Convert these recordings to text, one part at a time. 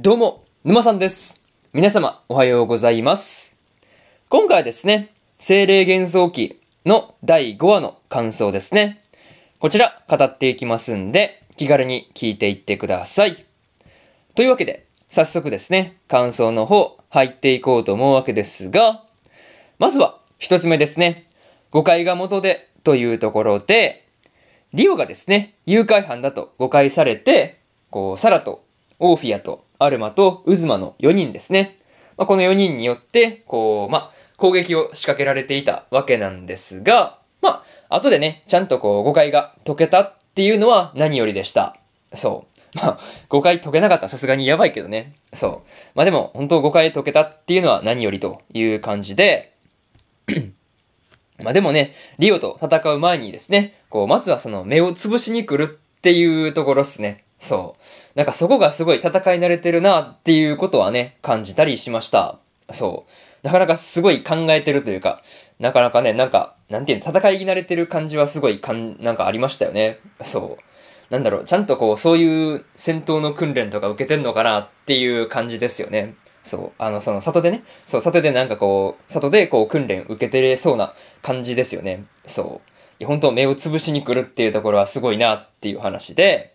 どうも、沼さんです。皆様、おはようございます。今回はですね、精霊幻想記の第5話の感想ですね。こちら、語っていきますんで、気軽に聞いていってください。というわけで、早速ですね、感想の方、入っていこうと思うわけですが、まずは、一つ目ですね、誤解が元でというところで、リオがですね、誘拐犯だと誤解されて、こう、サラと、オーフィアと、アルマと、ウズマの4人ですね。まあ、この4人によって、こう、まあ、攻撃を仕掛けられていたわけなんですが、まあ、後でね、ちゃんとこう、誤解が解けたっていうのは何よりでした。そう。まあ、誤解解けなかったらさすがにやばいけどね。そう。まあでも、本当誤解解けたっていうのは何よりという感じで、まあでもね、リオと戦う前にですね、こう、まずはその目を潰しに来るっていうところっすね。そう。なんかそこがすごい戦い慣れてるなっていうことはね、感じたりしました。そう。なかなかすごい考えてるというか、なかなかね、なんか、なんていうの、戦い慣れてる感じはすごいかん、なんかありましたよね。そう。なんだろう、ちゃんとこう、そういう戦闘の訓練とか受けてんのかなっていう感じですよね。そう。あの、その、里でね。そう、里でなんかこう、里でこう、訓練受けてれそうな感じですよね。そう。いや、本当目を潰しに来るっていうところはすごいなっていう話で、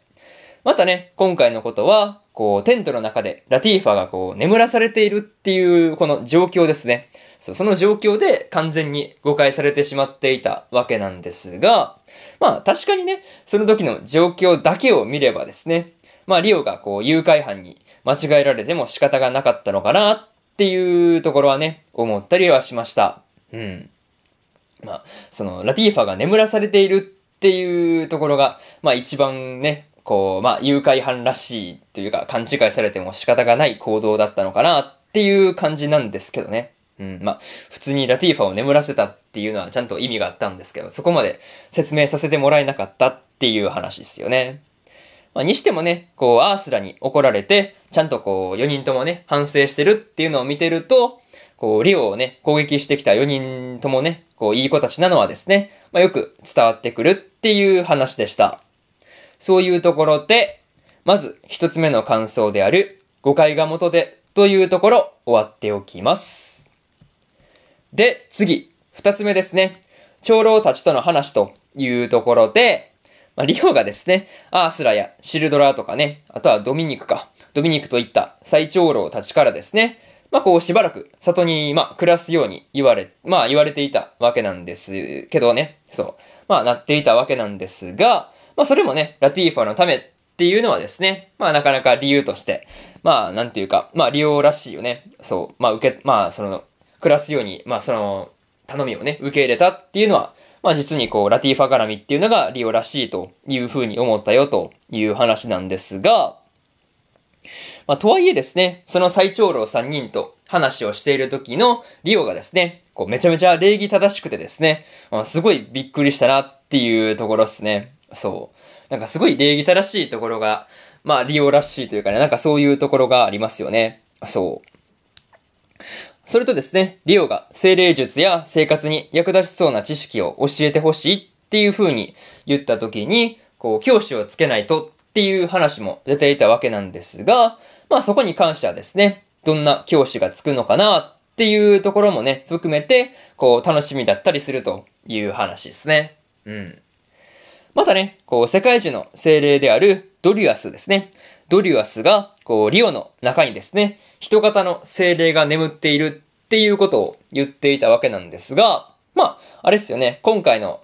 またね、今回のことは、こう、テントの中でラティーファがこう、眠らされているっていう、この状況ですね。そうその状況で完全に誤解されてしまっていたわけなんですが、まあ確かにね、その時の状況だけを見ればですね、まあリオがこう誘拐犯に間違えられても仕方がなかったのかなっていうところはね、思ったりはしました。うん。まあ、そのラティーファが眠らされているっていうところが、まあ一番ね、こう、まあ誘拐犯らしいというか勘違いされても仕方がない行動だったのかなっていう感じなんですけどね。うん、まあ、普通にラティーファを眠らせたっていうのはちゃんと意味があったんですけど、そこまで説明させてもらえなかったっていう話ですよね。まあ、にしてもね、こう、アースラに怒られて、ちゃんとこう、4人ともね、反省してるっていうのを見てると、こう、リオをね、攻撃してきた4人ともね、こう、いい子たちなのはですね、まあ、よく伝わってくるっていう話でした。そういうところで、まず、一つ目の感想である、誤解が元で、というところ、終わっておきます。で、次、二つ目ですね。長老たちとの話というところで、まあ、リオがですね、アースラやシルドラとかね、あとはドミニクか、ドミニクといった最長老たちからですね、まあこうしばらく里に、まあ暮らすように言われ、まあ言われていたわけなんですけどね、そう、まあなっていたわけなんですが、まあそれもね、ラティーファのためっていうのはですね、まあなかなか理由として、まあなんていうか、まあリオらしいよね、そう、まあ受け、まあその、暮らすように、まあその、頼みをね、受け入れたっていうのは、まあ実にこう、ラティーファ絡みっていうのがリオらしいというふうに思ったよという話なんですが、まあとはいえですね、その最長老3人と話をしている時のリオがですね、こうめちゃめちゃ礼儀正しくてですね、まあ、すごいびっくりしたなっていうところですね。そう。なんかすごい礼儀正しいところが、まあリオらしいというかね、なんかそういうところがありますよね。そう。それとですね、リオが精霊術や生活に役立ちそうな知識を教えてほしいっていう風に言った時に、こう、教師をつけないとっていう話も出ていたわけなんですが、まあそこに関してはですね、どんな教師がつくのかなっていうところもね、含めて、こう、楽しみだったりするという話ですね。うん。またね、こう、世界中の精霊であるドリュアスですね。ドリュアスが、こう、リオの中にですね、人型の精霊が眠っているっていうことを言っていたわけなんですが、まあ、あれですよね、今回の、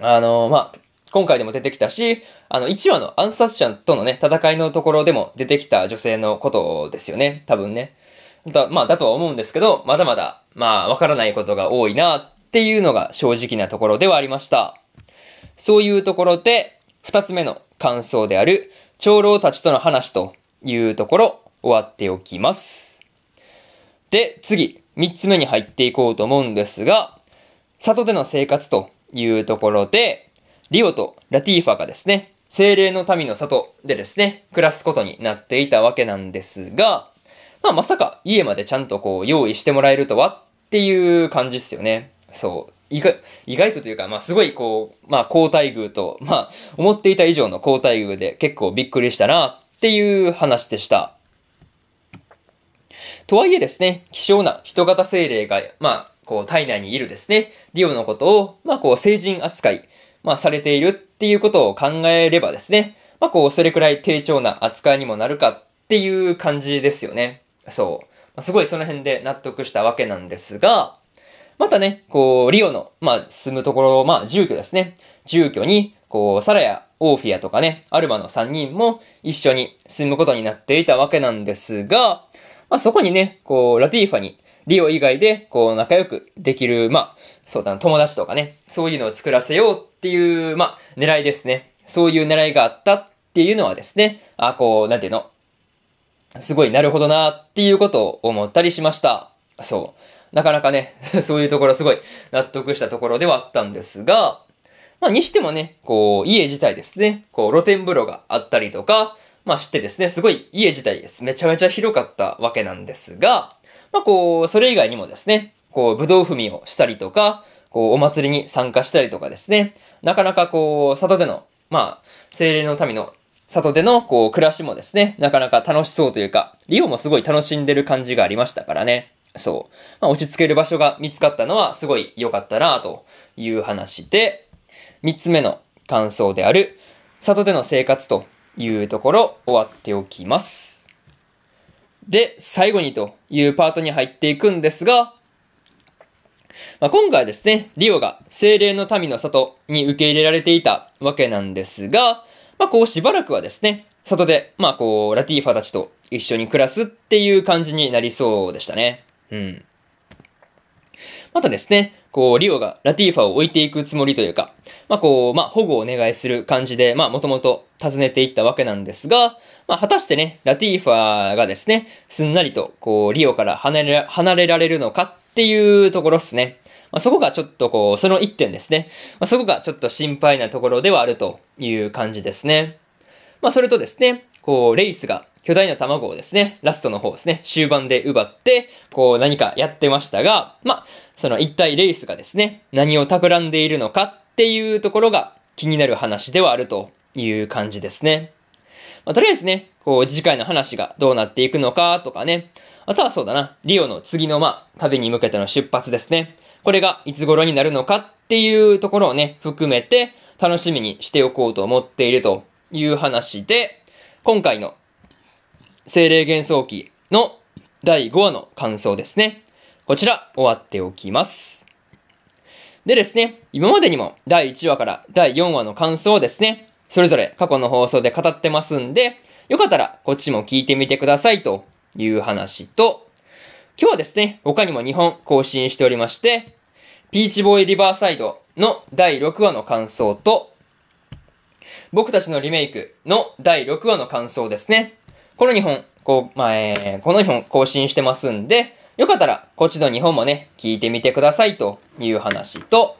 あのまあ、今回でも出てきたし、あの、1話の暗殺者とのね、戦いのところでも出てきた女性のことですよね、多分ね。だまあ、だとは思うんですけど、まだまだ、まあ、わからないことが多いなっていうのが正直なところではありました。そういうところで、二つ目の感想である、長老たちとの話というところ、終わっておきます。で、次、三つ目に入っていこうと思うんですが、里での生活というところで、リオとラティーファがですね、精霊の民の里でですね、暮らすことになっていたわけなんですが、まあまさか家までちゃんとこう用意してもらえるとはっていう感じですよね。そう。意外、意外とというか、まあすごいこう、まあ高待遇と、まあ思っていた以上の高待遇で結構びっくりしたなっていう話でした。とはいえですね、希少な人型精霊が、まあ、こう、体内にいるですね、リオのことを、まあ、こう、成人扱い、まあ、されているっていうことを考えればですね、まあ、こう、それくらい低調な扱いにもなるかっていう感じですよね。そう。ま、すごいその辺で納得したわけなんですが、またね、こう、リオの、まあ、住むところ、まあ、住居ですね。住居に、こう、サラやオーフィアとかね、アルマの3人も一緒に住むことになっていたわけなんですが、まあ、そこにね、こう、ラティーファに、リオ以外で、こう、仲良くできる、まあ、そうだな、友達とかね、そういうのを作らせようっていう、まあ、狙いですね。そういう狙いがあったっていうのはですね、あ、こう、なんていうの、すごいなるほどなっていうことを思ったりしました。そう。なかなかね、そういうところすごい納得したところではあったんですが、まあ、にしてもね、こう、家自体ですね、こう、露天風呂があったりとか、まあ、してですね、すごい家自体です。めちゃめちゃ広かったわけなんですが、まあ、こう、それ以外にもですね、こう、武道踏みをしたりとか、こう、お祭りに参加したりとかですね、なかなかこう、里での、まあ、精霊の民の里での、こう、暮らしもですね、なかなか楽しそうというか、リオもすごい楽しんでる感じがありましたからね。そう。まあ、落ち着ける場所が見つかったのはすごい良かったなという話で、三つ目の感想である、里での生活というところ終わっておきます。で、最後にというパートに入っていくんですが、まあ、今回ですね、リオが精霊の民の里に受け入れられていたわけなんですが、まあ、こうしばらくはですね、里で、まあ、こう、ラティーファたちと一緒に暮らすっていう感じになりそうでしたね。うん。またですね、こう、リオがラティーファを置いていくつもりというか、まあ、こう、まあ、保護をお願いする感じで、まあ、もともと訪ねていったわけなんですが、まあ、果たしてね、ラティーファがですね、すんなりと、こう、リオから離れ、離れられるのかっていうところですね。まあ、そこがちょっとこう、その一点ですね。まあ、そこがちょっと心配なところではあるという感じですね。まあ、それとですね、こう、レイスが巨大な卵をですね、ラストの方ですね、終盤で奪って、こう何かやってましたが、ま、その一体レイスがですね、何を企んでいるのかっていうところが気になる話ではあるという感じですね。まあ、とりあえずね、こう次回の話がどうなっていくのかとかね、あとはそうだな、リオの次のま、旅に向けての出発ですね。これがいつ頃になるのかっていうところをね、含めて楽しみにしておこうと思っているという話で、今回の精霊幻想記の第5話の感想ですね。こちら終わっておきます。でですね、今までにも第1話から第4話の感想をですね、それぞれ過去の放送で語ってますんで、よかったらこっちも聞いてみてくださいという話と、今日はですね、他にも2本更新しておりまして、ピーチボーイリバーサイドの第6話の感想と、僕たちのリメイクの第6話の感想ですね。この2本、こう、まあ、えー、この2本更新してますんで、よかったら、こっちの2本もね、聞いてみてくださいという話と、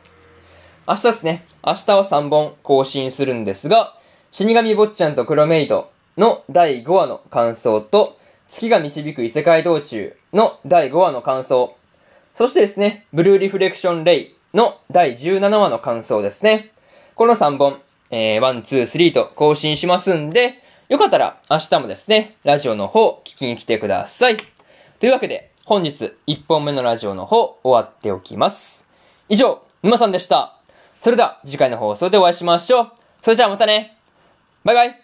明日ですね、明日は3本更新するんですが、死神坊ちゃんと黒メイドの第5話の感想と、月が導く異世界道中の第5話の感想。そしてですね、ブルーリフレクションレイの第17話の感想ですね。この3本、えー、1、2、3と更新しますんで、よかったら明日もですね、ラジオの方聞きに来てください。というわけで、本日1本目のラジオの方終わっておきます。以上、沼さんでした。それでは次回の放送でお会いしましょう。それじゃあまたね。バイバイ。